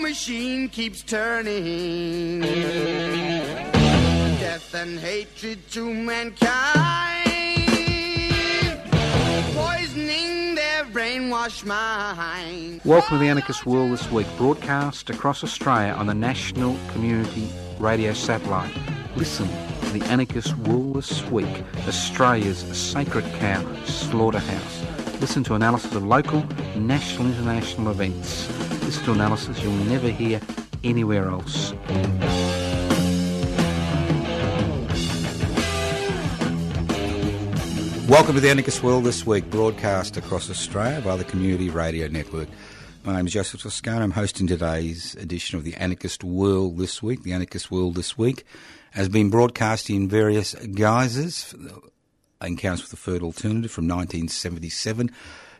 machine keeps turning. Death and hatred to mankind, poisoning their brainwashed mind. Welcome to the Anarchist World this week, broadcast across Australia on the National Community Radio Satellite. Listen to the Anarchist World this week, Australia's sacred cow slaughterhouse. Listen to analysis of local, national, international events. Listen to analysis you'll never hear anywhere else. Welcome to the Anarchist World this week, broadcast across Australia by the Community Radio Network. My name is Joseph Toscano. I'm hosting today's edition of the Anarchist World this week. The Anarchist World this week has been broadcast in various guises. Encounters with the Third Alternative from 1977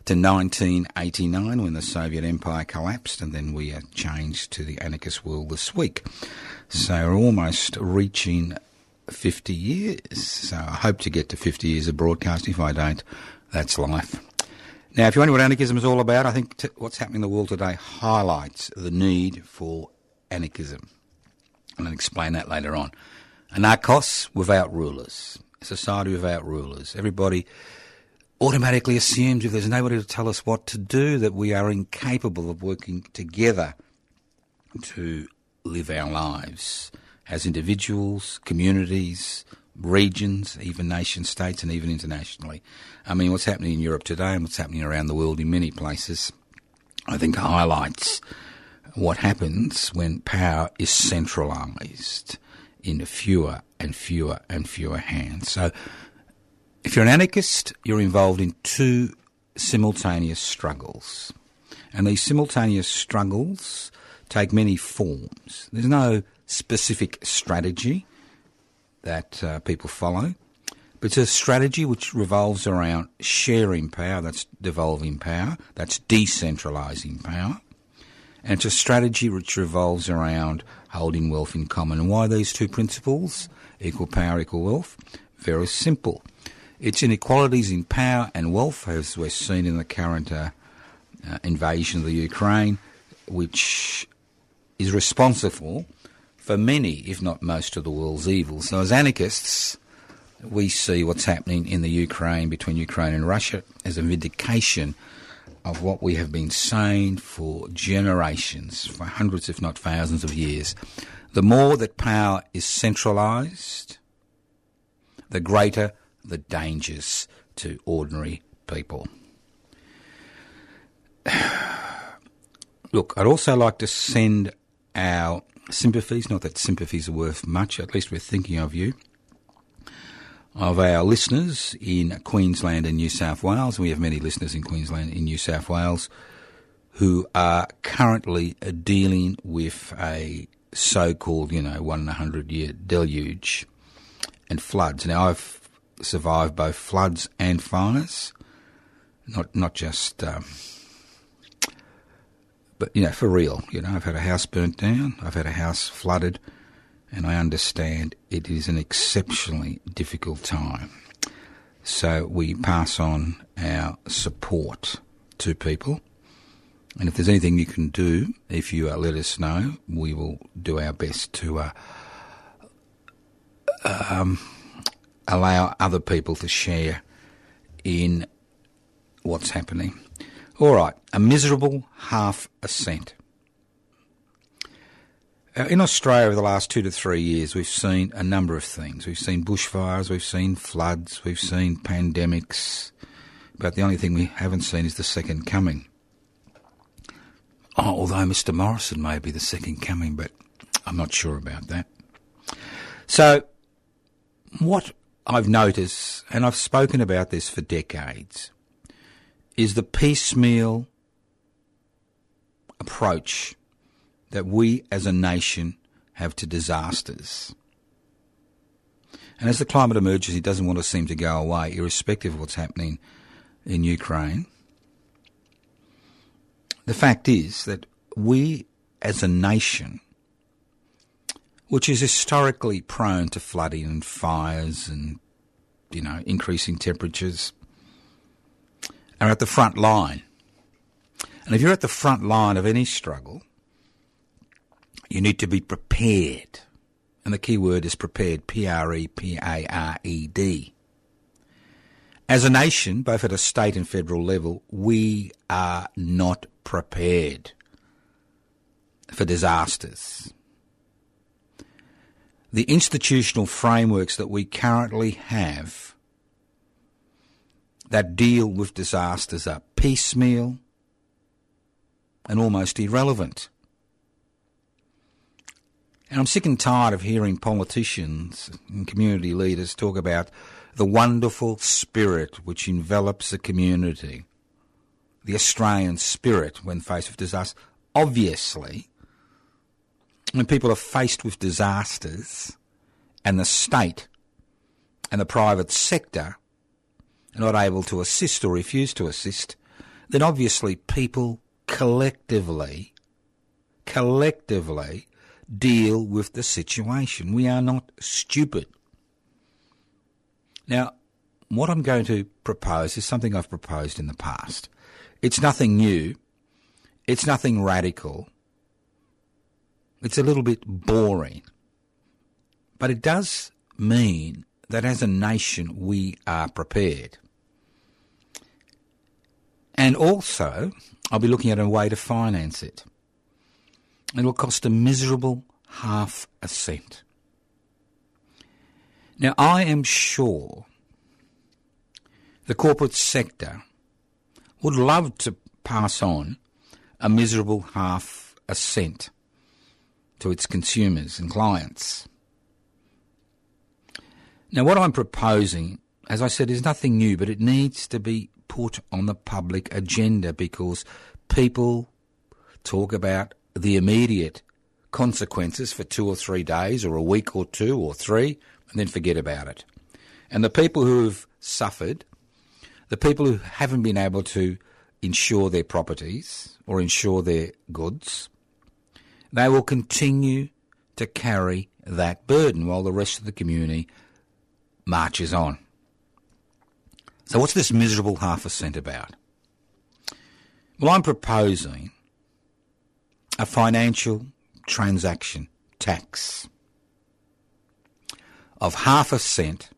to 1989 when the Soviet Empire collapsed, and then we uh, changed to the Anarchist World this week. So we're almost reaching 50 years. So I hope to get to 50 years of broadcasting. If I don't, that's life. Now, if you wonder what anarchism is all about, I think t- what's happening in the world today highlights the need for anarchism. And I'll explain that later on. Anarchos without rulers. Society without rulers. Everybody automatically assumes if there's nobody to tell us what to do, that we are incapable of working together to live our lives as individuals, communities, regions, even nation states, and even internationally. I mean, what's happening in Europe today and what's happening around the world in many places, I think highlights what happens when power is centralised in fewer and fewer and fewer hands. So, if you're an anarchist, you're involved in two simultaneous struggles. And these simultaneous struggles take many forms. There's no specific strategy that uh, people follow, but it's a strategy which revolves around sharing power, that's devolving power, that's decentralising power, and it's a strategy which revolves around holding wealth in common. And why these two principles, equal power, equal wealth? Very simple. It's inequalities in power and wealth, as we're seeing in the current uh, uh, invasion of the Ukraine, which is responsible for many, if not most, of the world's evils. So, as anarchists, we see what's happening in the Ukraine between Ukraine and Russia as a vindication of what we have been saying for generations, for hundreds, if not thousands of years. The more that power is centralised, the greater the dangers to ordinary people. Look, I'd also like to send our sympathies, not that sympathies are worth much, at least we're thinking of you, of our listeners in Queensland and New South Wales. We have many listeners in Queensland and New South Wales who are currently dealing with a so-called, you know, one in a hundred year deluge and floods. Now, I've survived both floods and fires, not not just, um, but you know, for real. You know, I've had a house burnt down, I've had a house flooded, and I understand it is an exceptionally difficult time. So we pass on our support to people. And if there's anything you can do, if you uh, let us know, we will do our best to uh, um, allow other people to share in what's happening. All right, a miserable half a cent. Uh, in Australia, over the last two to three years, we've seen a number of things. We've seen bushfires, we've seen floods, we've seen pandemics, but the only thing we haven't seen is the second coming. Oh, although Mr. Morrison may be the second coming, but I'm not sure about that. So, what I've noticed, and I've spoken about this for decades, is the piecemeal approach that we as a nation have to disasters. And as the climate emergency doesn't want to seem to go away, irrespective of what's happening in Ukraine, the fact is that we as a nation, which is historically prone to flooding and fires and, you know, increasing temperatures, are at the front line. And if you're at the front line of any struggle, you need to be prepared. And the key word is prepared P R E P A R E D. As a nation, both at a state and federal level, we are not prepared for disasters. The institutional frameworks that we currently have that deal with disasters are piecemeal and almost irrelevant. And I'm sick and tired of hearing politicians and community leaders talk about the wonderful spirit which envelops a community, the Australian spirit when faced with disaster. Obviously, when people are faced with disasters and the state and the private sector are not able to assist or refuse to assist, then obviously people collectively, collectively deal with the situation. We are not stupid. Now, what I'm going to propose is something I've proposed in the past. It's nothing new. It's nothing radical. It's a little bit boring. But it does mean that as a nation we are prepared. And also, I'll be looking at a way to finance it. It will cost a miserable half a cent. Now, I am sure the corporate sector would love to pass on a miserable half a cent to its consumers and clients. Now, what I'm proposing, as I said, is nothing new, but it needs to be put on the public agenda because people talk about the immediate consequences for two or three days or a week or two or three and then forget about it. And the people who have suffered, the people who haven't been able to insure their properties or insure their goods, they will continue to carry that burden while the rest of the community marches on. So, what's this miserable half a cent about? Well, I'm proposing a financial transaction tax of half a cent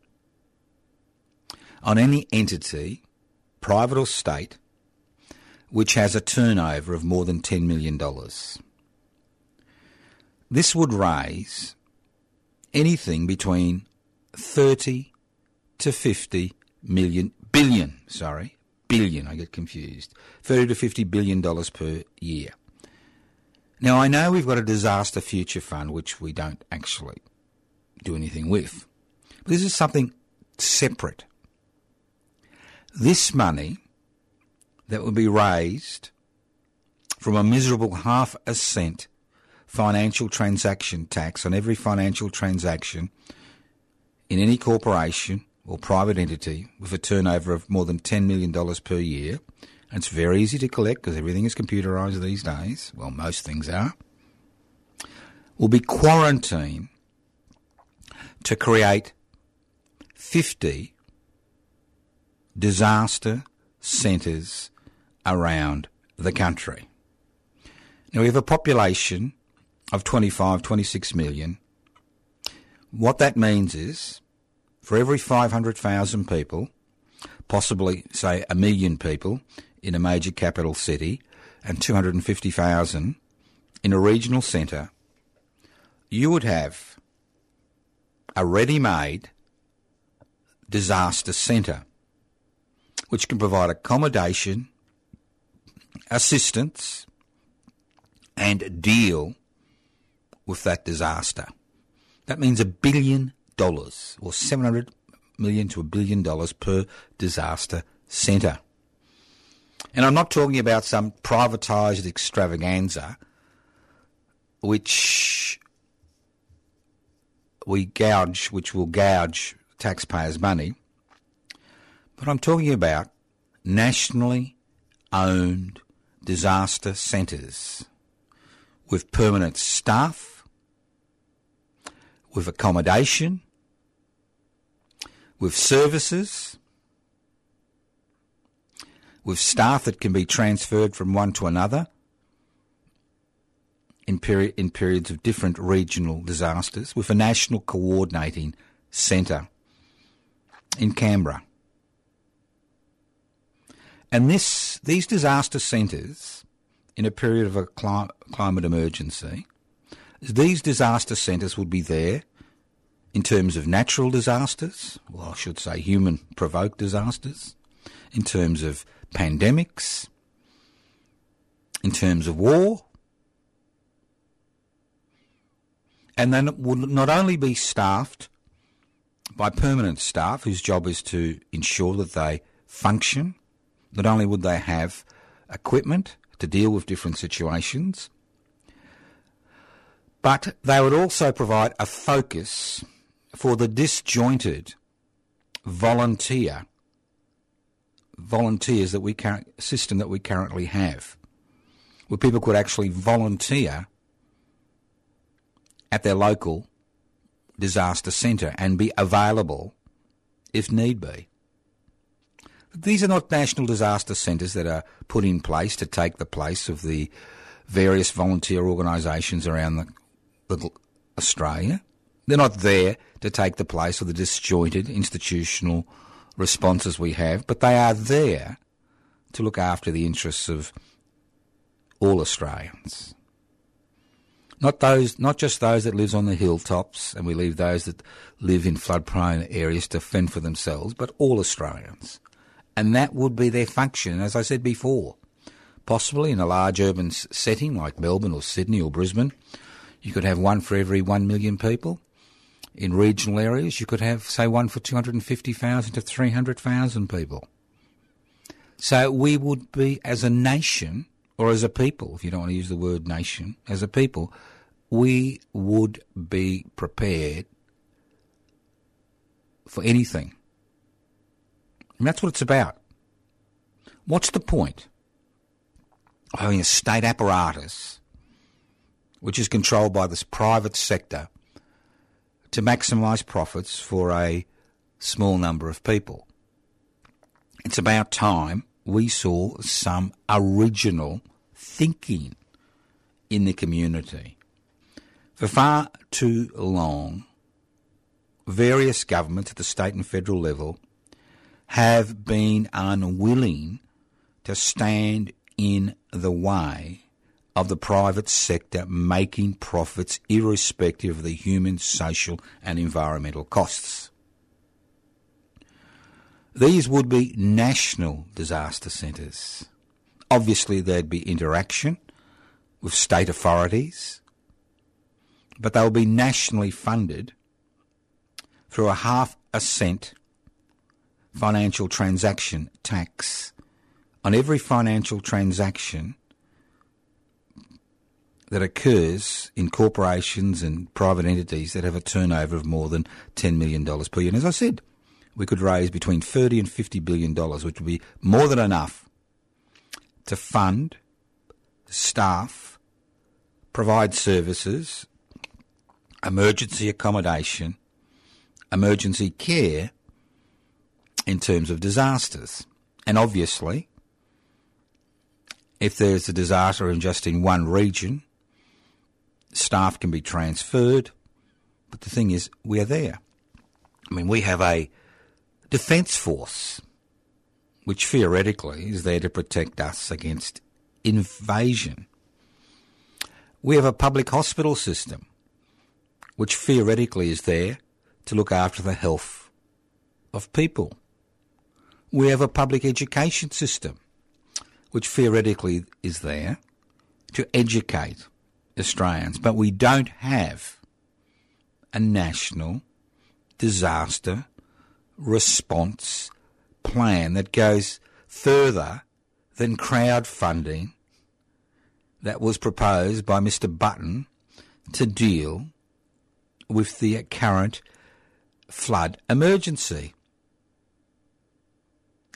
on any entity, private or state, which has a turnover of more than $10 million. This would raise anything between 30 to 50 million billion, sorry, billion, I get confused. 30 to 50 billion dollars per year. Now I know we've got a disaster future fund which we don't actually do anything with. But this is something separate. This money that would be raised from a miserable half a cent financial transaction tax on every financial transaction in any corporation or private entity with a turnover of more than $10 million per year, it's very easy to collect because everything is computerised these days, well, most things are, will be quarantined to create 50 disaster centres around the country. Now we have a population of 25, 26 million. What that means is for every 500,000 people, possibly, say, a million people in a major capital city and 250,000 in a regional centre, you would have a ready-made disaster centre which can provide accommodation, assistance, and deal with that disaster. That means a billion dollars, or 700 million to a billion dollars per disaster centre. And I'm not talking about some privatised extravaganza which we gouge, which will gouge taxpayers' money. But I'm talking about nationally owned disaster centres with permanent staff, with accommodation, with services, with staff that can be transferred from one to another in, peri- in periods of different regional disasters, with a national coordinating centre in Canberra. And this, these disaster centres, in a period of a cli- climate emergency, these disaster centres would be there in terms of natural disasters, well, I should say human provoked disasters, in terms of pandemics, in terms of war, and then it would not only be staffed by permanent staff whose job is to ensure that they function, not only would they have equipment to deal with different situations, but they would also provide a focus for the disjointed volunteer volunteers that we cur- system that we currently have, where people could actually volunteer at their local disaster centre and be available if need be. These are not national disaster centres that are put in place to take the place of the various volunteer organisations around the, the Australia. They're not there to take the place of the disjointed institutional responses we have, but they are there to look after the interests of all Australians. Not those, not just those that live on the hilltops, and we leave those that live in flood-prone areas to fend for themselves, but all Australians. And that would be their function, as I said before. Possibly in a large urban setting like Melbourne or Sydney or Brisbane, you could have one for every one million people. In regional areas, you could have, say, one for 250,000 to 300,000 people. So we would be, as a nation, or as a people, if you don't want to use the word nation, as a people, we would be prepared for anything. And that's what it's about. What's the point of having a state apparatus which is controlled by this private sector to maximise profits for a small number of people? It's about time we saw some original thinking in the community. For far too long, various governments at the state and federal level have been unwilling to stand in the way of the private sector making profits irrespective of the human, social and environmental costs. These would be national disaster centres. Obviously, there'd be interaction with state authorities, but they'll be nationally funded through a half a cent financial transaction tax on every financial transaction that occurs in corporations and private entities that have a turnover of more than $10 million per year. And as I said, we could raise between 30 and 50 billion dollars, which would be more than enough to fund staff, provide services, emergency accommodation, emergency care in terms of disasters. And obviously, if there's a disaster in just in one region, staff can be transferred. But the thing is, we're there. I mean, we have a defence force, which theoretically is there to protect us against invasion. We have a public hospital system, which theoretically is there to look after the health of people. We have a public education system, which theoretically is there to educate Australians, but we don't have a national disaster response plan that goes further than crowdfunding that was proposed by Mr. Dutton to deal with the current flood emergency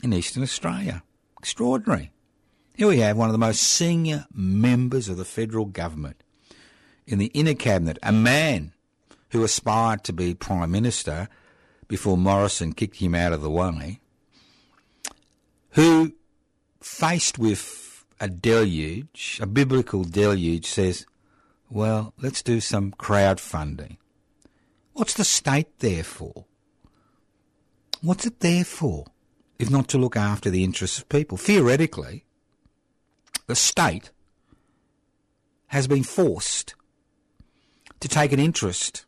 in eastern Australia. Extraordinary. Here we have one of the most senior members of the federal government in the inner cabinet, a man who aspired to be Prime Minister before Morrison kicked him out of the way, who, faced with a deluge, a biblical deluge, says, well, let's do some crowdfunding. What's the state there for? What's it there for, if not to look after the interests of people? Theoretically, the state has been forced to take an interest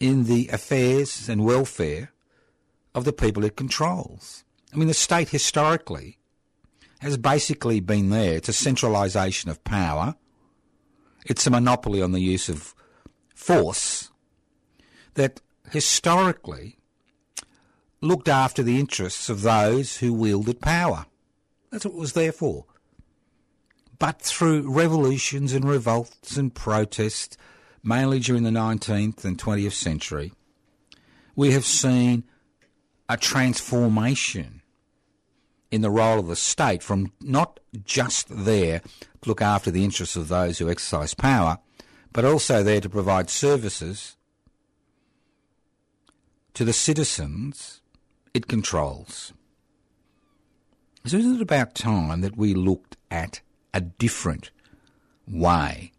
in the affairs and welfare of the people it controls. I mean, the state historically has basically been there. It's a centralisation of power. It's a monopoly on the use of force that historically looked after the interests of those who wielded power. That's what it was there for. But through revolutions and revolts and protests, mainly during the 19th and 20th century, we have seen a transformation in the role of the state from not just there to look after the interests of those who exercise power, but also there to provide services to the citizens it controls. So isn't it about time that we looked at a different way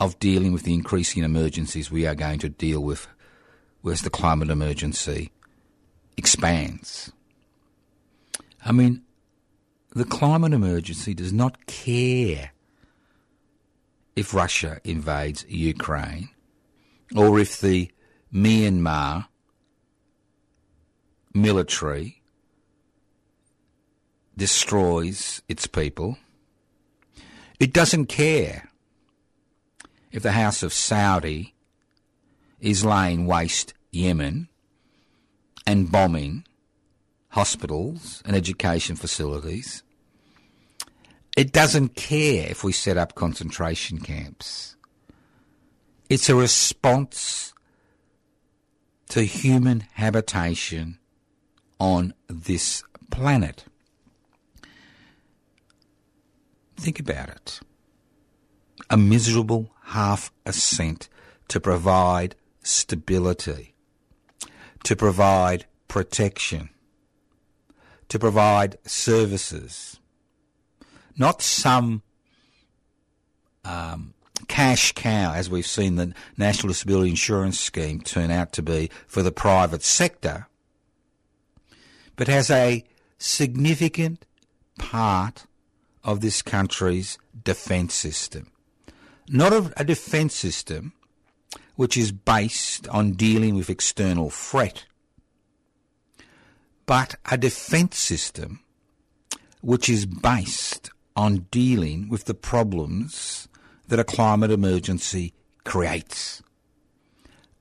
of dealing with the increasing emergencies we are going to deal with as the climate emergency expands? I mean, the climate emergency does not care if Russia invades Ukraine or if the Myanmar military destroys its people. It doesn't care if the House of Saudi is laying waste Yemen and bombing hospitals and education facilities. It doesn't care if we set up concentration camps. It's a response to human habitation on this planet. Think about it. A miserable half a cent to provide stability, to provide protection, to provide services. Not some um, cash cow, as we've seen the National Disability Insurance Scheme turn out to be for the private sector, but has a significant part of this country's defence system. Not a, a defence system which is based on dealing with external threat, but a defence system which is based on dealing with the problems that a climate emergency creates.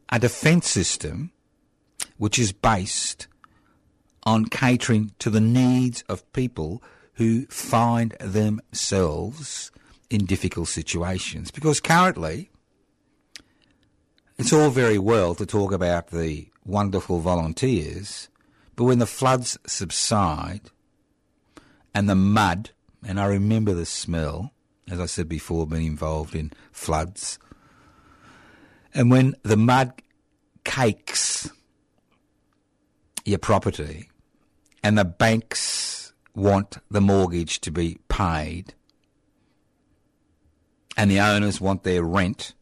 A defence system which is based on catering to the needs of people who find themselves in difficult situations. Because currently, it's all very well to talk about the wonderful volunteers, but when the floods subside and the mud, and I remember the smell, as I said before, being involved in floods, and when the mud cakes your property, and the banks want the mortgage to be paid, and the owners want their rent,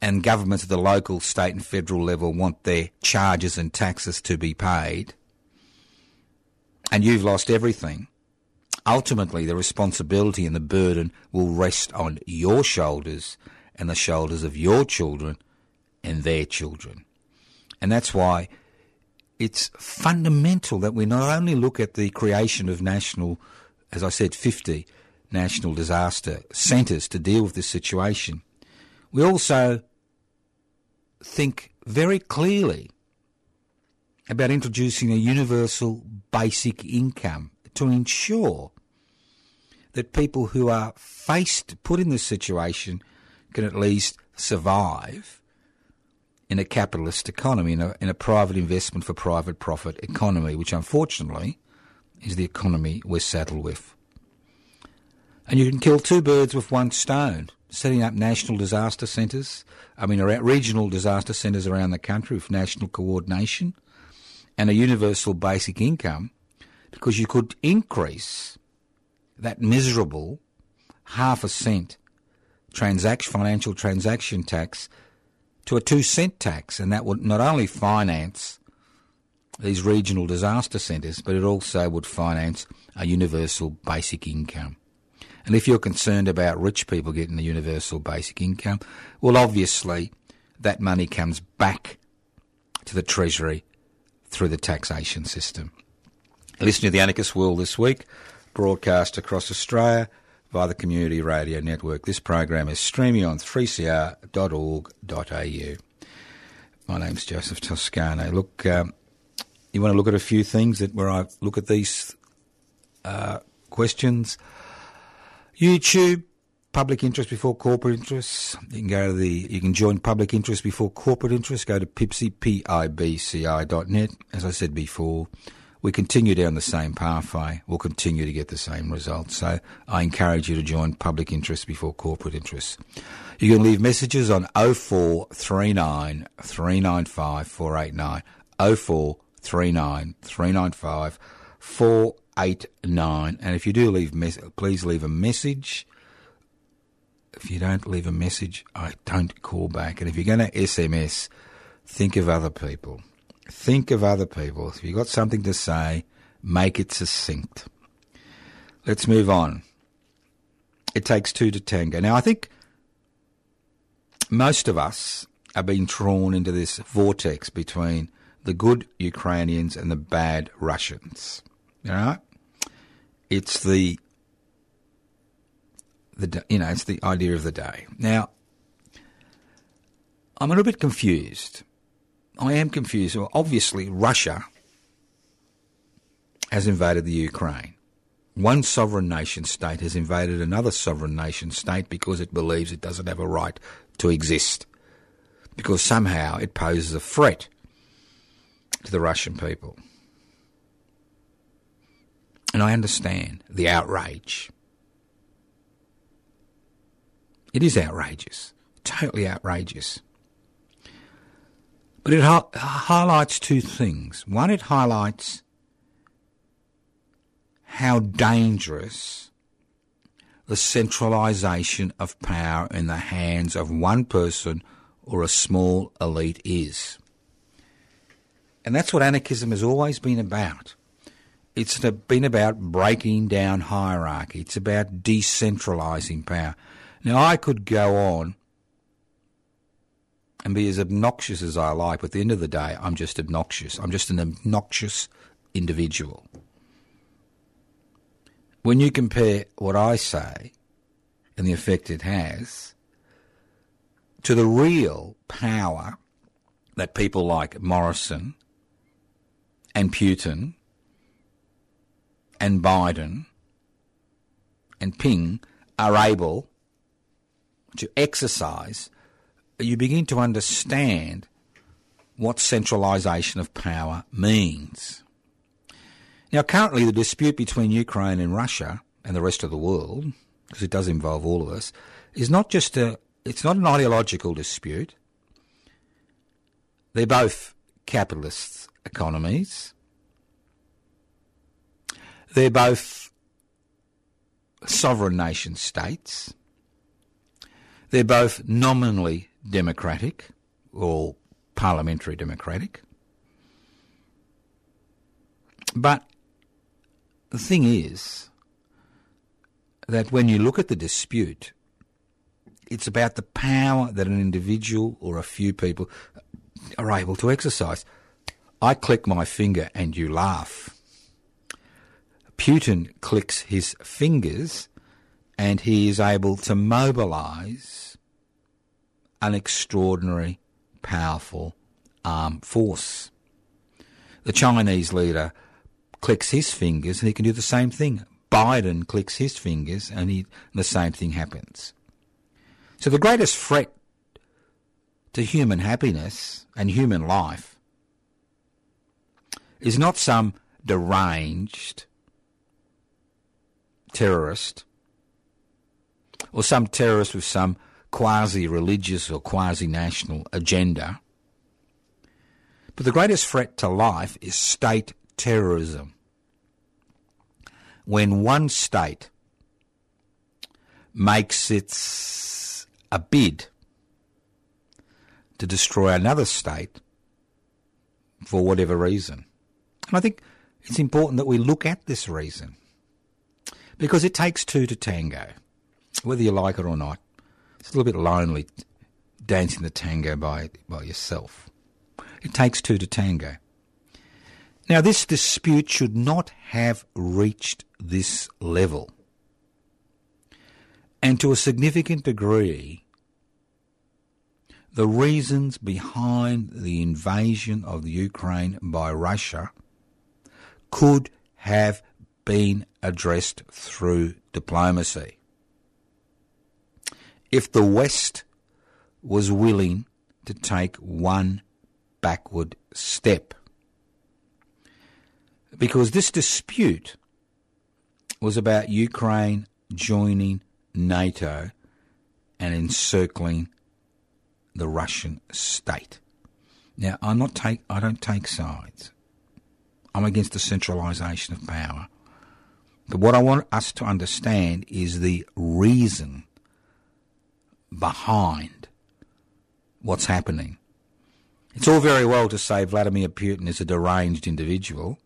and governments at the local, state, and federal level want their charges and taxes to be paid, and you've lost everything, ultimately the responsibility and the burden will rest on your shoulders and the shoulders of your children and their children. And that's why it's fundamental that we not only look at the creation of national, as I said, 50 national disaster centres to deal with this situation, we also think very clearly about introducing a universal basic income to ensure that people who are faced, put in this situation, can at least survive in a capitalist economy, in a, in a private investment for private profit economy, which unfortunately is the economy we're saddled with. And you can kill two birds with one stone, setting up national disaster centres, I mean, regional disaster centres around the country with national coordination and a universal basic income, because you could increase that miserable half a cent transaction, financial transaction tax to a two cent tax, and that would not only finance these regional disaster centres, but it also would finance a universal basic income. And if you're concerned about rich people getting the universal basic income, well, obviously that money comes back to the Treasury through the taxation system. Listen to the Anarchist World this week, broadcast across Australia via the Community Radio Network. This program is streaming on 3cr.org.au. My name's Joseph Toscano. Look, um, you want to look at a few things that where I look at these uh, questions. YouTube, public interest before corporate interests. You can go to the, you can join public interest before corporate interest. Go to pibci, P-I-B-C-I dot net. As I said before, we continue down the same pathway. We'll continue to get the same results. So I encourage you to join public interest before corporate interests. You can leave messages on 0439 395 489. 0439 395 489. And if you do leave, mes- please leave a message. If you don't leave a message, I don't call back. And if you're going to SMS, think of other people. Think of other people. If you've got something to say, make it succinct. Let's move on. It takes two to tango. Now, I think most of us are being drawn into this vortex between the good Ukrainians and the bad Russians. All right? It's the the you know it's the idea of the day. Now, I'm a little bit confused. I am confused. Well, obviously, Russia has invaded the Ukraine. One sovereign nation state has invaded another sovereign nation state because it believes it doesn't have a right to exist, because somehow it poses a threat to the Russian people. And I understand the outrage. It is outrageous, totally outrageous. But it hi- highlights two things. One, it highlights how dangerous the centralisation of power in the hands of one person or a small elite is. And that's what anarchism has always been about. It's been about breaking down hierarchy. It's about decentralising power. Now, I could go on and be as obnoxious as I like, but at the end of the day, I'm just obnoxious. I'm just an obnoxious individual. When you compare what I say and the effect it has to the real power that people like Morrison and Putin and Biden and Ping are able to exercise, you begin to understand what centralisation of power means. Now, currently, the dispute between Ukraine and Russia and the rest of the world, because it does involve all of us, is not just a, it's not an ideological dispute. They're both capitalist economies. They're both sovereign nation states. They're both nominally democratic or parliamentary democratic. But the thing is that when you look at the dispute, it's about the power that an individual or a few people are able to exercise. I click my finger and you laugh. Putin clicks his fingers and he is able to mobilise an extraordinary, powerful armed force. The Chinese leader clicks his fingers and he can do the same thing. Biden clicks his fingers and he, the same thing happens. So the greatest threat to human happiness and human life is not some deranged terrorist or some terrorist with some quasi religious or quasi national agenda. But the greatest threat to life is state terrorism. When one state makes its a bid to destroy another state for whatever reason. And I think it's important that we look at this reason because it takes two to tango, whether you like it or not. It's a little bit lonely dancing the tango by, by yourself. It takes two to tango. Now, this dispute should not have reached this level. And to a significant degree, the reasons behind the invasion of the Ukraine by Russia could have been addressed through diplomacy if the West was willing to take one backward step. Because this dispute was about Ukraine joining NATO and encircling the Russian state. Now, I'm not take, I don't take sides. I'm against the centralisation of power. But what I want us to understand is the reason behind what's happening. It's all very well to say Vladimir Putin is a deranged individual.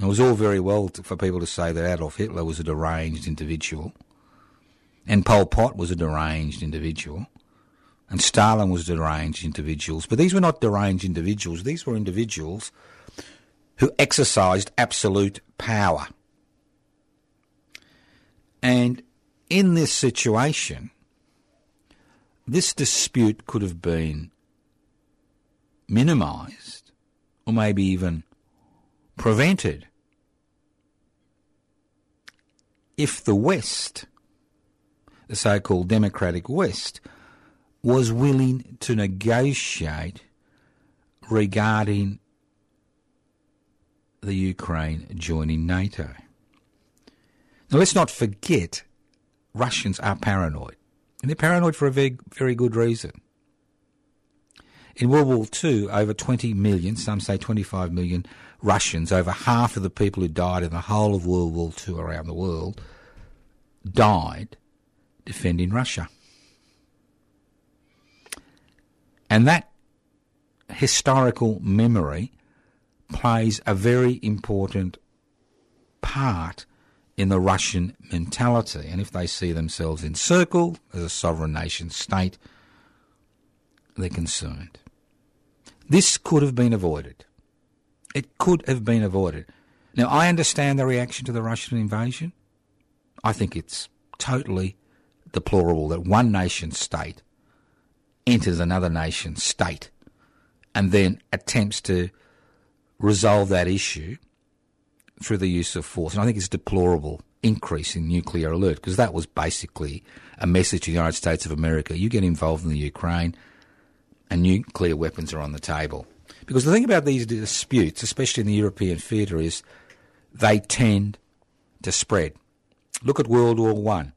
It was all very well to, for people to say that Adolf Hitler was a deranged individual, and Pol Pot was a deranged individual, and Stalin was deranged individuals. But these were not deranged individuals. These were individuals who exercised absolute power. And in this situation, this dispute could have been minimised or maybe even prevented if the West, the so called democratic West, was willing to negotiate regarding the Ukraine joining NATO. Now, let's not forget Russians are paranoid. And they're paranoid for a very, very good reason. In World War II, over 20 million, some say 25 million Russians, over half of the people who died in the whole of World War II around the world, died defending Russia. And that historical memory plays a very important part in the Russian mentality. And if they see themselves encircled as a sovereign nation state, they're concerned. This could have been avoided. It could have been avoided. Now, I understand the reaction to the Russian invasion. I think it's totally deplorable that one nation state enters another nation state and then attempts to resolve that issue through the use of force. And I think it's a deplorable increase in nuclear alert because that was basically a message to the United States of America. You get involved in the Ukraine and nuclear weapons are on the table. Because the thing about these disputes, especially in the European theatre, is they tend to spread. Look at World War One.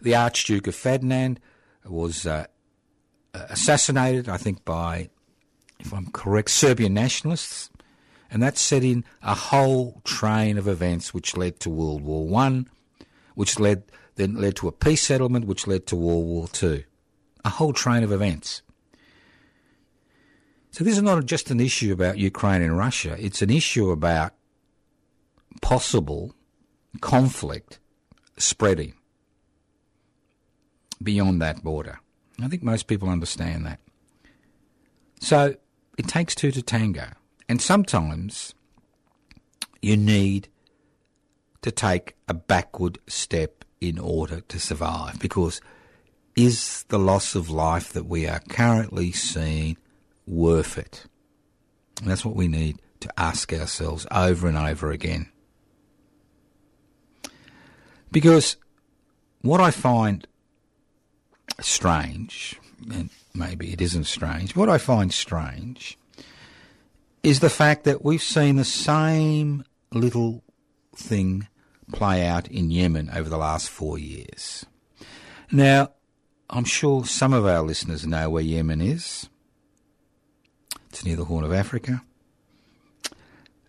The Archduke of Ferdinand was uh, assassinated, I think, by, if I'm correct, Serbian nationalists and that set in a whole train of events which led to World War One, which led then led to a peace settlement, which led to World War Two. A whole train of events. So this is not just an issue about Ukraine and Russia. It's an issue about possible conflict spreading beyond that border. I think most people understand that. So it takes two to tango. And sometimes you need to take a backward step in order to survive because is the loss of life that we are currently seeing worth it? And that's what we need to ask ourselves over and over again. Because what I find strange, and maybe it isn't strange, what I find strange is the fact that we've seen the same little thing play out in Yemen over the last four years. Now, I'm sure some of our listeners know where Yemen is. It's near the Horn of Africa.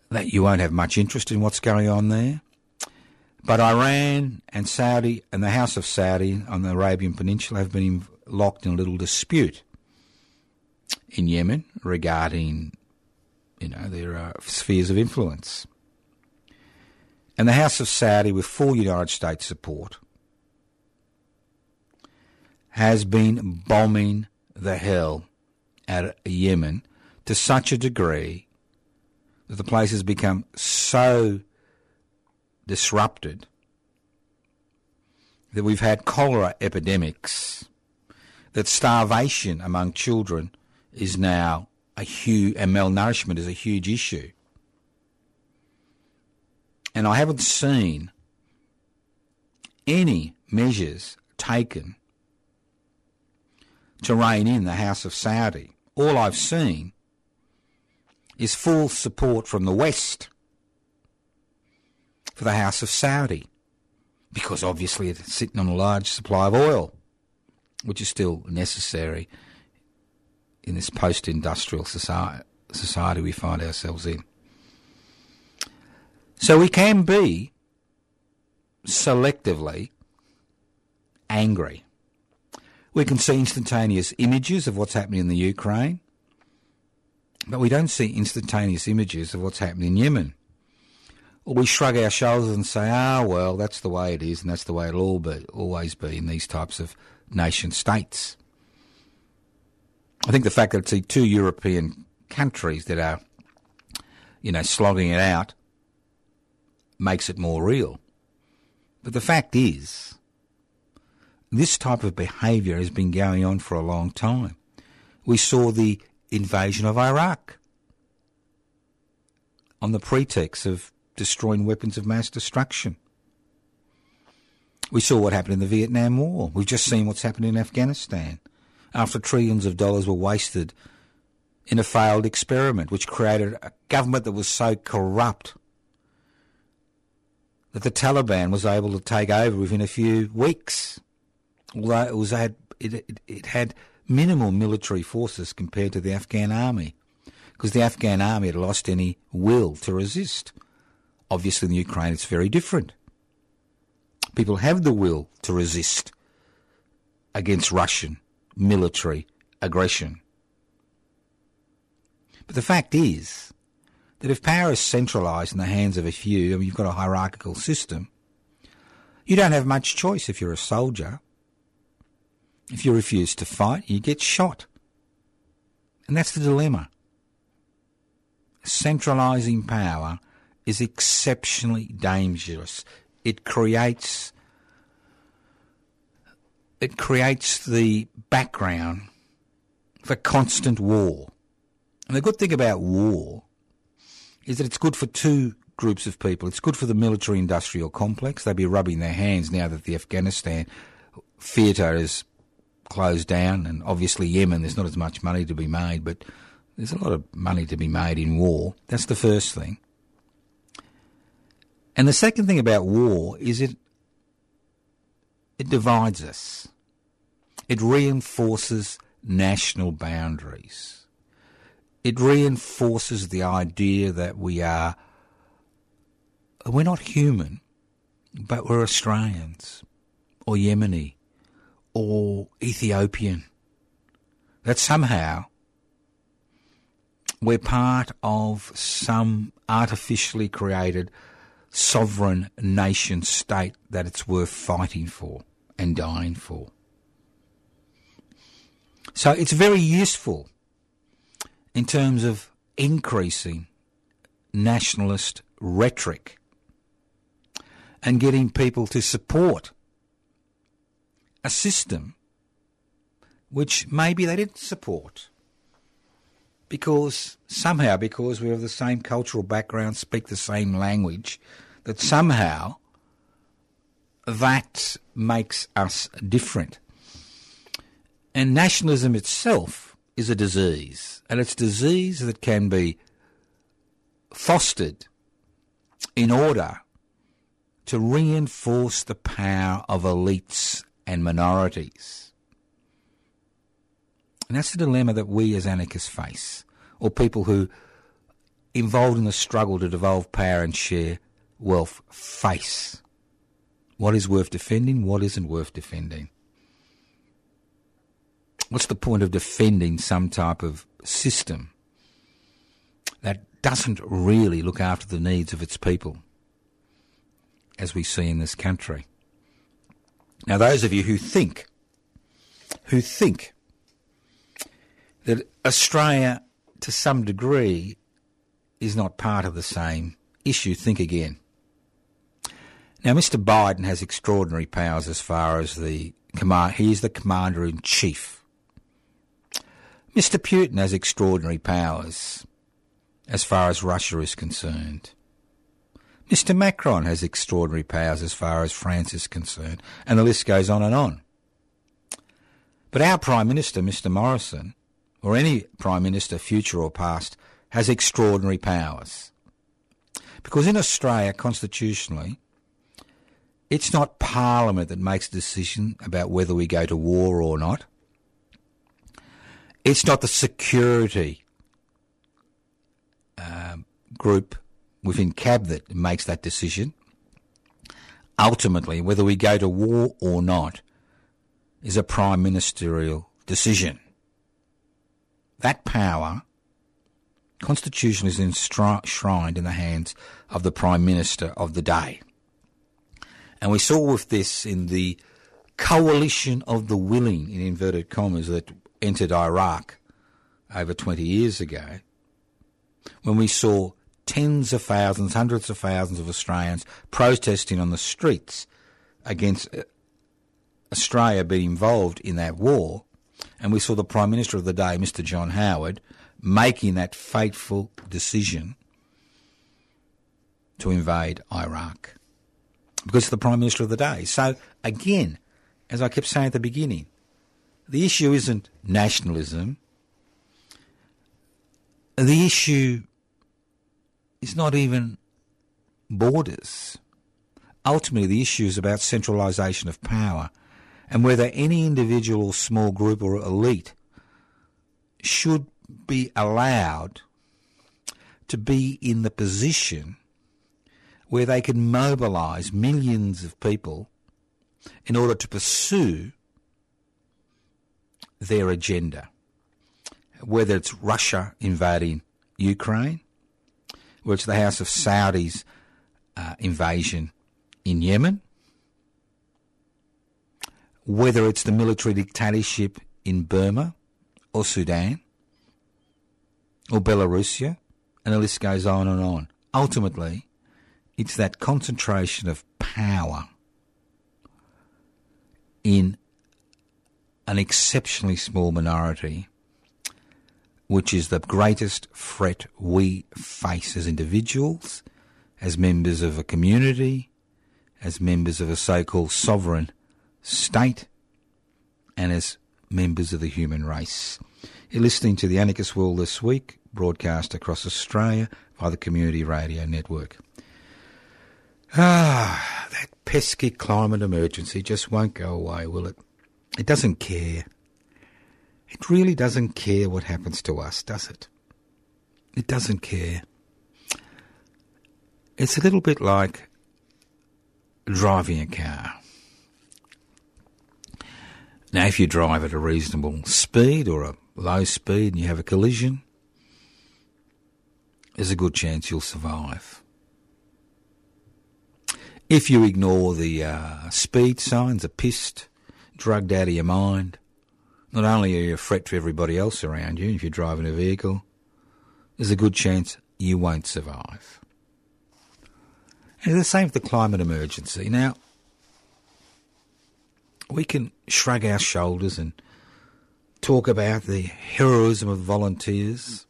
That you won't have much interest in what's going on there. But Iran and Saudi and the House of Saudi on the Arabian Peninsula have been locked in a little dispute in Yemen regarding, you know, their uh, spheres of influence. And the House of Saudi, with full United States support, has been bombing the hell out of Yemen to such a degree that the place has become so disrupted that we've had cholera epidemics, that starvation among children is now a huge, and malnourishment is a huge issue. And I haven't seen any measures taken to rein in the House of Saudi. All I've seen is full support from the West for the House of Saudi, because obviously it's sitting on a large supply of oil, which is still necessary in this post industrial society, society we find ourselves in. So we can be selectively angry. We can see instantaneous images of what's happening in the Ukraine, but we don't see instantaneous images of what's happening in Yemen. Or we shrug our shoulders and say, ah, well, that's the way it is, and that's the way it'll all be, always be in these types of nation states. I think the fact that it's two European countries that are, you know, slogging it out makes it more real. But the fact is, this type of behaviour has been going on for a long time. We saw the invasion of Iraq on the pretext of destroying weapons of mass destruction. We saw what happened in the Vietnam War. We've just seen what's happened in Afghanistan after trillions of dollars were wasted in a failed experiment, which created a government that was so corrupt that the Taliban was able to take over within a few weeks. Although it was had it, it, it had minimal military forces compared to the Afghan army, because the Afghan army had lost any will to resist. Obviously, in Ukraine, it's very different. People have the will to resist against Russian military aggression. But the fact is that if power is centralised in the hands of a few, mean, you've got a hierarchical system, you don't have much choice if you're a soldier. If you refuse to fight, you get shot. And that's the dilemma. Centralising power is exceptionally dangerous. It creates it creates the background for constant war. And the good thing about war is that it's good for two groups of people. It's good for the military industrial complex. They'll be rubbing their hands now that the Afghanistan theatre is closed down, and obviously Yemen, there's not as much money to be made, but there's a lot of money to be made in war. That's the first thing. And the second thing about war is it it divides us. It reinforces national boundaries. It reinforces the idea that we are we're not human, but we're Australians or Yemeni or Ethiopian. That somehow we're part of some artificially created sovereign nation state that it's worth fighting for and dying for. So it's very useful in terms of increasing nationalist rhetoric and getting people to support a system which maybe they didn't support because somehow because we have the same cultural background, speak the same language, that somehow that makes us different. And nationalism itself is a disease, and it's disease that can be fostered in order to reinforce the power of elites and minorities. And that's the dilemma that we as anarchists face, or people who involved in the struggle to devolve power and share wealth face. What is worth defending? What isn't worth defending? What's the point of defending some type of system that doesn't really look after the needs of its people, as we see in this country? Now, those of you who think, who think that Australia, to some degree, is not part of the same issue, think again. Now, Mr. Biden has extraordinary powers as far as the command. He is the commander in chief. Mr. Putin has extraordinary powers as far as Russia is concerned. Mr. Macron has extraordinary powers as far as France is concerned, and the list goes on and on. But our Prime Minister, Mr. Morrison, or any Prime Minister, future or past, has extraordinary powers. Because in Australia, constitutionally, it's not Parliament that makes a decision about whether we go to war or not. It's not the security um, group within Cabinet that makes that decision. Ultimately, whether we go to war or not is a prime ministerial decision. That power Constitution is enshrined in the hands of the Prime Minister of the day. And we saw with this in the coalition of the willing, in inverted commas, that entered Iraq over 20 years ago, when we saw tens of thousands, hundreds of thousands of Australians protesting on the streets against uh, Australia being involved in that war, and we saw the Prime Minister of the day, Mr. John Howard, making that fateful decision to invade Iraq because it's the Prime Minister of the day. So, again, as I kept saying at the beginning, the issue isn't nationalism. The issue is not even borders. Ultimately, the issue is about centralisation of power and whether any individual small group or elite should be allowed to be in the position where they can mobilise millions of people in order to pursue their agenda. Whether it's Russia invading Ukraine, whether it's the House of Saudi's uh, invasion in Yemen, whether it's the military dictatorship in Burma or Sudan, or Belarusia, and the list goes on and on. Ultimately, it's that concentration of power in an exceptionally small minority, which is the greatest threat we face as individuals, as members of a community, as members of a so called sovereign state, and as members of the human race. You're listening to the Anarchist World this week, broadcast across Australia by the Community Radio Network. Ah, that pesky climate emergency just won't go away, will it? It doesn't care. It really doesn't care what happens to us, does it? It doesn't care. It's a little bit like driving a car. Now, if you drive at a reasonable speed or a low speed and you have a collision, there's a good chance you'll survive. If you ignore the uh, speed signs, are pissed, drugged out of your mind, not only are you a threat to everybody else around you if you're driving a vehicle, there's a good chance you won't survive. And the same with the climate emergency. Now, we can shrug our shoulders and talk about the heroism of volunteers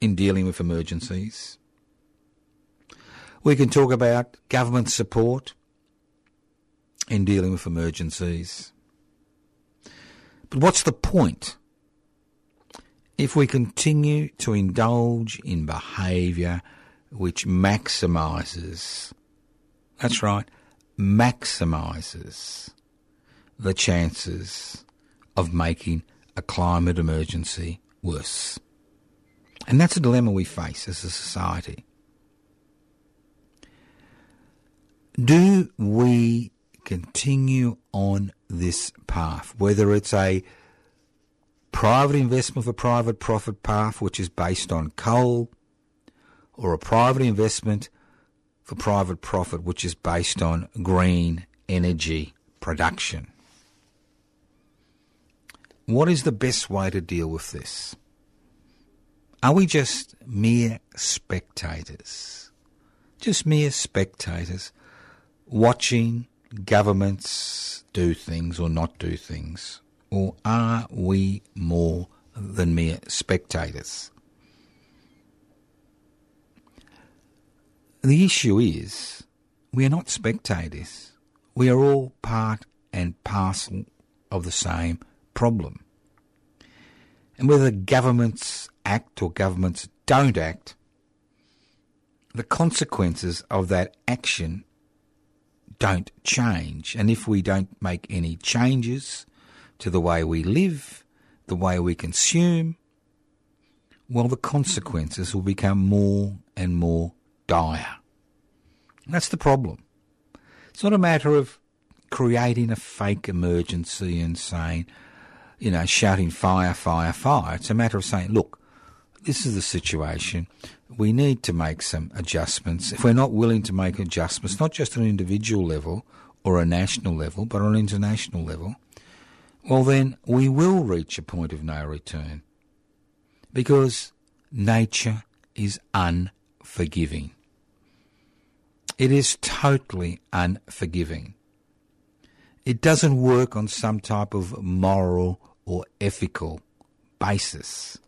in dealing with emergencies. We can talk about government support in dealing with emergencies. But what's the point? If we continue to indulge in behaviour which maximises, that's right, maximises the chances of making a climate emergency worse. And that's a dilemma we face as a society. Do we continue on this path, whether it's a private investment for private profit path, which is based on coal, or a private investment for private profit, which is based on green energy production. What is the best way to deal with this? Are we just mere spectators? Just mere spectators watching governments do things or not do things? Or are we more than mere spectators? The issue is we are not spectators. We are all part and parcel of the same problem. And whether governments act or governments don't act, the consequences of that action don't change. And if we don't make any changes to the way we live, the way we consume, well, the consequences will become more and more dire. That's the problem. It's not a matter of creating a fake emergency and saying, you know, shouting fire, fire, fire. It's a matter of saying, look, this is the situation. We need to make some adjustments. If we're not willing to make adjustments, not just on an individual level or a national level, but on an international level, well, then we will reach a point of no return because nature is unforgiving. It is totally unforgiving. It doesn't work on some type of moral or ethical basis.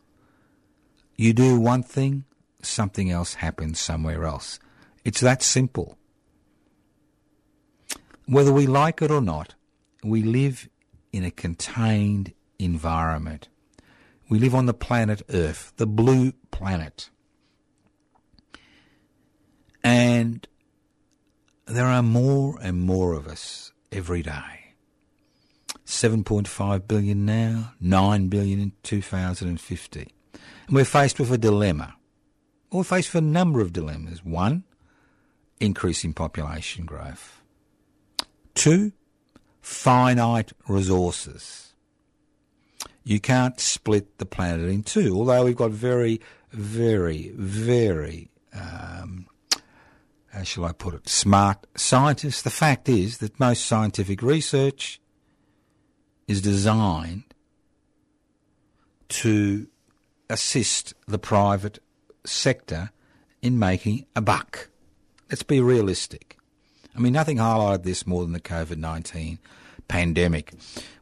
You do one thing, something else happens somewhere else. It's that simple. Whether we like it or not, we live in a contained environment. We live on the planet Earth, the blue planet. And there are more and more of us every day. 7.5 billion now, 9 billion in 2050. And we're faced with a dilemma. We're faced with a number of dilemmas. One, increasing population growth. Two, finite resources. You can't split the planet in two, although we've got very, very, very, um, how shall I put it, smart scientists. The fact is that most scientific research is designed to assist the private sector in making a buck. Let's be realistic. I mean, nothing highlighted this more than the COVID 19 pandemic.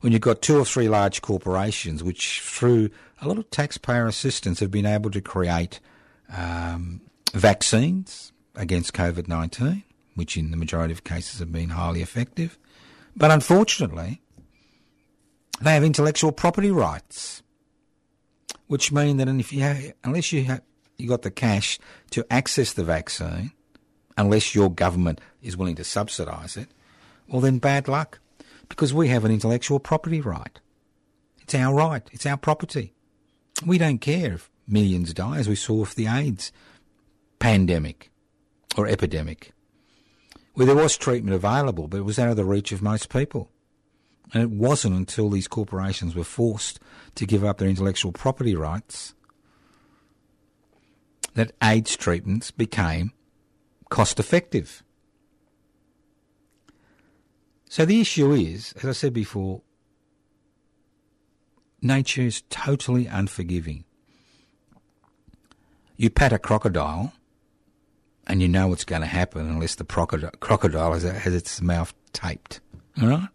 When you've got two or three large corporations which, through a lot of taxpayer assistance, have been able to create um, vaccines against COVID 19, which in the majority of cases have been highly effective. But unfortunately, they have intellectual property rights, which mean that if you have, unless you have, you got the cash to access the vaccine, unless your government is willing to subsidise it, well then bad luck, because we have an intellectual property right. It's our right. It's our property. We don't care if millions die, as we saw with the AIDS pandemic or epidemic, where there was treatment available, but it was out of the reach of most people. And it wasn't until these corporations were forced to give up their intellectual property rights that AIDS treatments became cost effective. So the issue is, as I said before, nature is totally unforgiving. You pat a crocodile and you know what's going to happen unless the crocodile has, has its mouth taped. All right?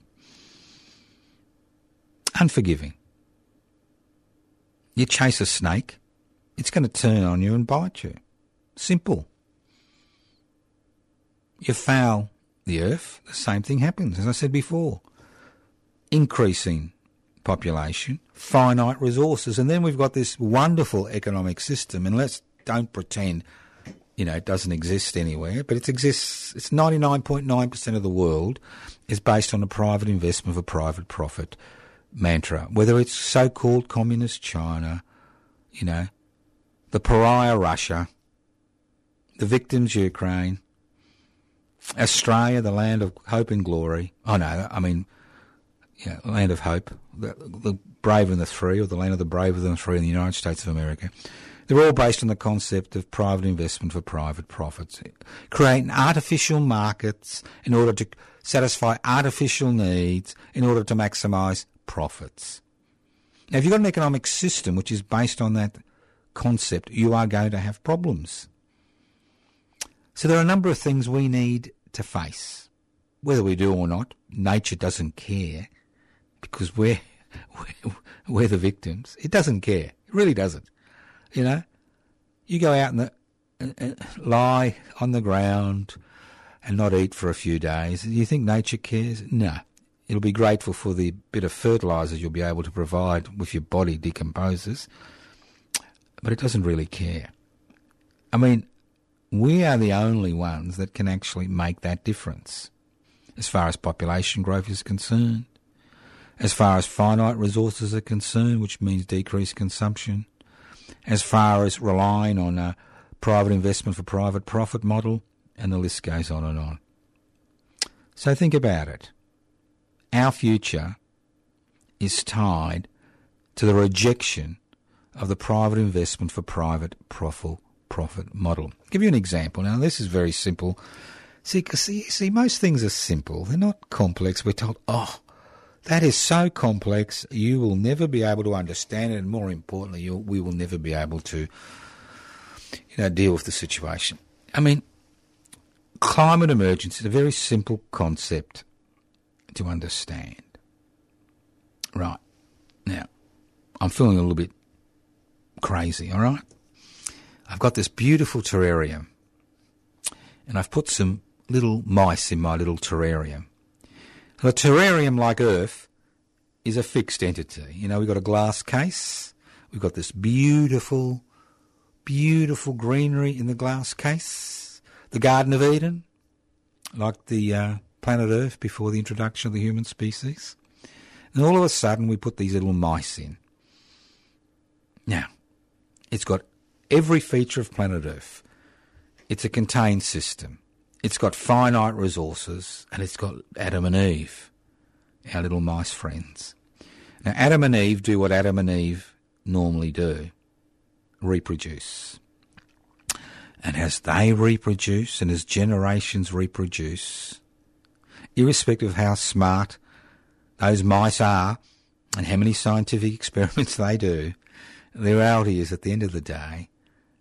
unforgiving. You chase a snake, it's going to turn on you and bite you. Simple. You foul the earth, the same thing happens, as I said before. Increasing population, finite resources, and then we've got this wonderful economic system. And let's don't pretend, you know, it doesn't exist anywhere, but it exists. It's ninety nine point nine percent of the world is based on a private investment for private profit mantra. Whether it's so-called communist China, you know, the pariah Russia, the victims Ukraine, Australia, the land of hope and glory. Oh no, I mean, yeah, land of hope, the, the brave and the free, or the land of the brave and the free in the United States of America. They're all based on the concept of private investment for private profits, creating artificial markets in order to satisfy artificial needs in order to maximise profits. Now, if you've got an economic system which is based on that concept, you are going to have problems. So there are a number of things we need to face. Whether we do or not, nature doesn't care because we're, we're, we're the victims. It doesn't care. It really doesn't. You know, you go out and, and, and lie on the ground and not eat for a few days. Do you think nature cares? No. It'll be grateful for the bit of fertiliser you'll be able to provide if your body decomposes, but it doesn't really care. I mean, we are the only ones that can actually make that difference as far as population growth is concerned, as far as finite resources are concerned, which means decreased consumption, as far as relying on a private investment for private profit model, and the list goes on and on. So think about it. Our future is tied to the rejection of the private investment for private profit profit model. I'll give you an example. Now, this is very simple. See, see, see, most things are simple. They're not complex. We're told, oh, that is so complex, you will never be able to understand it, and more importantly, we will never be able to, you know, deal with the situation. I mean, climate emergency is a very simple concept to understand. Right. Now, I'm feeling a little bit crazy, all right? I've got this beautiful terrarium, and I've put some little mice in my little terrarium. A terrarium, like Earth, is a fixed entity. You know, we've got a glass case, we've got this beautiful, beautiful greenery in the glass case, the Garden of Eden, like the uh, planet Earth before the introduction of the human species. And all of a sudden, we put these little mice in. Now, it's got every feature of planet Earth. It's a contained system. It's got finite resources, and it's got Adam and Eve, our little mice friends. Now, Adam and Eve do what Adam and Eve normally do reproduce. And as they reproduce, and as generations reproduce, irrespective of how smart those mice are and how many scientific experiments they do, the reality is at the end of the day,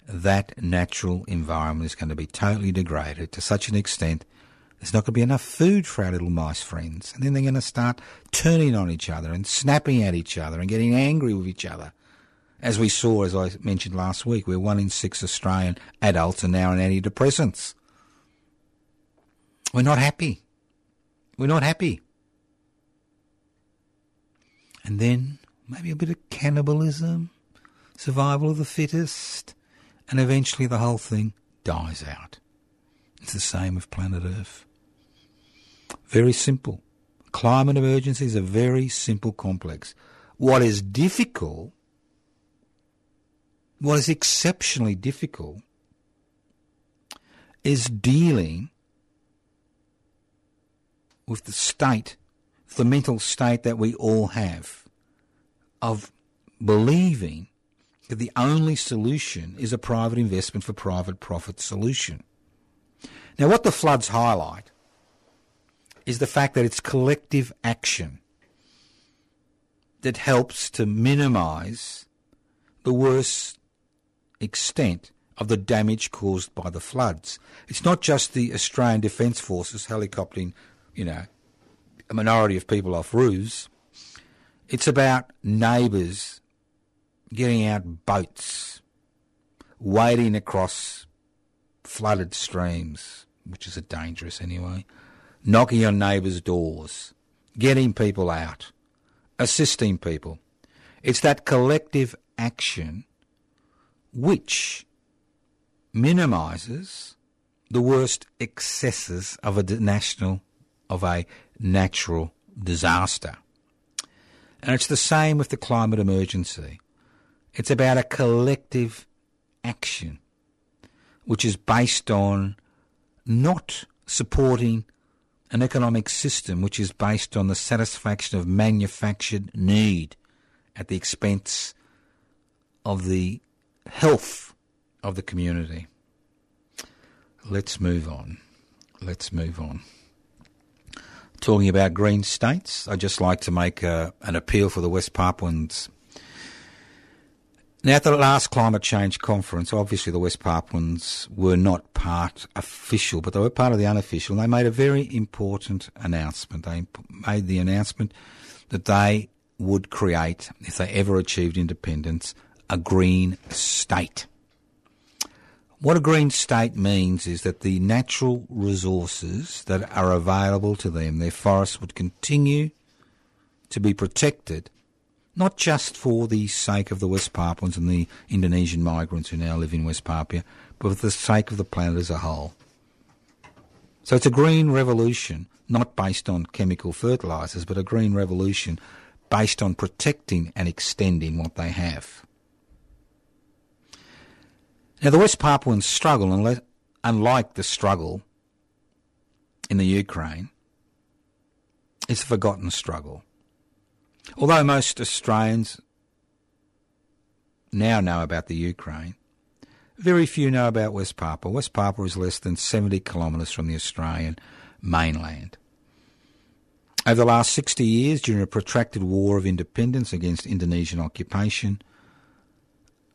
that natural environment is going to be totally degraded to such an extent there's not going to be enough food for our little mice friends. And then they're going to start turning on each other and snapping at each other and getting angry with each other. As we saw, as I mentioned last week, where one in six Australian adults are now on antidepressants. We're not happy. We're not happy. And then maybe a bit of cannibalism, survival of the fittest, and eventually the whole thing dies out. It's the same with planet Earth. Very simple. Climate emergency is a very simple complex. What is difficult, what is exceptionally difficult, is dealing with the state, the mental state that we all have of believing the only solution is a private investment for private profit solution. Now, what the floods highlight is the fact that it's collective action that helps to minimise the worst extent of the damage caused by the floods. It's not just the Australian Defence Forces helicoptering, you know, a minority of people off roofs. It's about neighbours getting out boats, wading across flooded streams, which is a dangerous anyway, knocking on neighbours' doors, getting people out, assisting people. It's that collective action which minimises the worst excesses of a national of a natural disaster. And it's the same with the climate emergency. It's about a collective action which is based on not supporting an economic system which is based on the satisfaction of manufactured need at the expense of the health of the community. Let's move on. Let's move on. Talking about green states, I'd just like to make a, an appeal for the West Papuans. Now, at the last climate change conference, obviously the West Papuans were not part official, but they were part of the unofficial. They made a very important announcement. They made the announcement that they would create, if they ever achieved independence, a green state. What a green state means is that the natural resources that are available to them, their forests, would continue to be protected, not just for the sake of the West Papuans and the Indonesian migrants who now live in West Papua, but for the sake of the planet as a whole. So it's a green revolution, not based on chemical fertilisers, but a green revolution based on protecting and extending what they have. Now, the West Papuans struggle, unlike the struggle in the Ukraine, it's a forgotten struggle. Although most Australians now know about the Ukraine, very few know about West Papua. West Papua is less than 70 kilometres from the Australian mainland. Over the last 60 years, during a protracted war of independence against Indonesian occupation,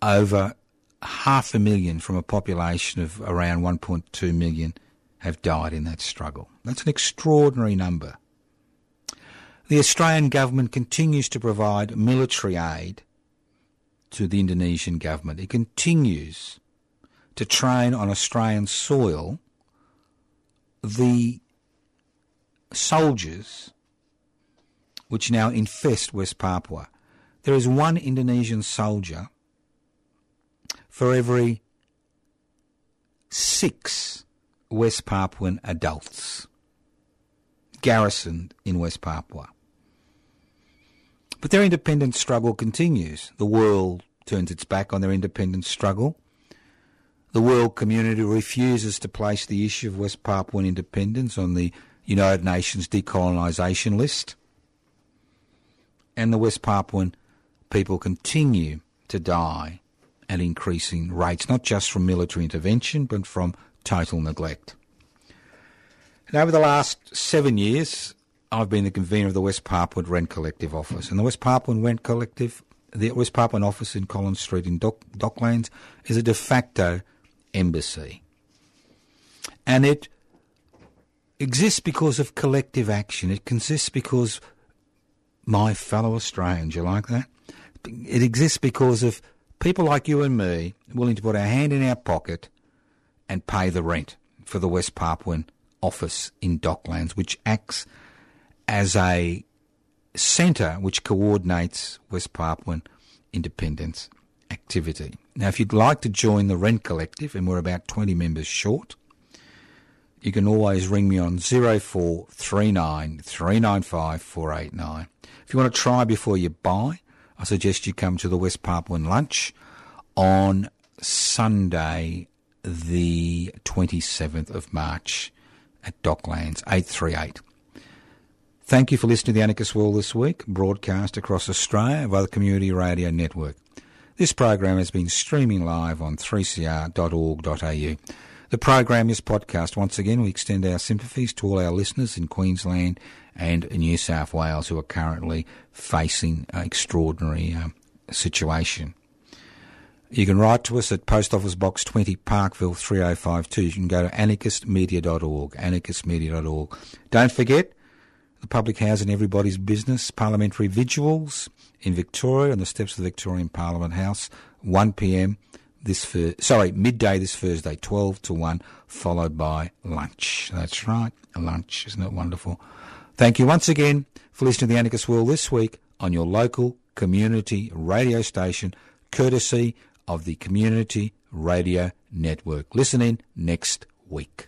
over half a million from a population of around 1.2 million have died in that struggle. That's an extraordinary number. The Australian government continues to provide military aid to the Indonesian government. It continues to train on Australian soil the soldiers which now infest West Papua. There is one Indonesian soldier for every six West Papuan adults garrisoned in West Papua. But their independence struggle continues. The world turns its back on their independence struggle. The world community refuses to place the issue of West Papuan independence on the United Nations decolonisation list. And the West Papuan people continue to die at increasing rates, not just from military intervention, but from total neglect. And over the last seven years, I've been the convener of the West Papuan Rent Collective office. And the West Papuan Rent Collective, the West Papuan office in Collins Street in Dock, Docklands, is a de facto embassy. And it exists because of collective action. It consists because my fellow Australians, you like that? It exists because of people like you and me willing to put our hand in our pocket and pay the rent for the West Papuan office in Docklands, which acts as a centre which coordinates West Papuan independence activity. Now, if you'd like to join the Rent Collective, and we're about 20 members short, you can always ring me on 0439 395 489. If you want to try before you buy, I suggest you come to the West Papuan lunch on Sunday, the 27th of March at Docklands, 838. Thank you for listening to the Anarchist World this week, broadcast across Australia via the Community Radio Network. This program has been streaming live on 3cr.org.au. The program is podcast. Once again, we extend our sympathies to all our listeners in Queensland and New South Wales who are currently facing an extraordinary um, situation. You can write to us at Post Office Box 20 Parkville 3052. You can go to anarchistmedia.org, anarchistmedia.org. Don't forget, the public housing everybody's business parliamentary vigils in Victoria on the steps of the Victorian Parliament House, 1 p.m. this fir- sorry midday this Thursday, 12 to 1, followed by lunch. That's right, lunch. Isn't it wonderful? Thank you once again for listening to the Anarchist World this week on your local community radio station, courtesy of the Community Radio Network. Listen in next week.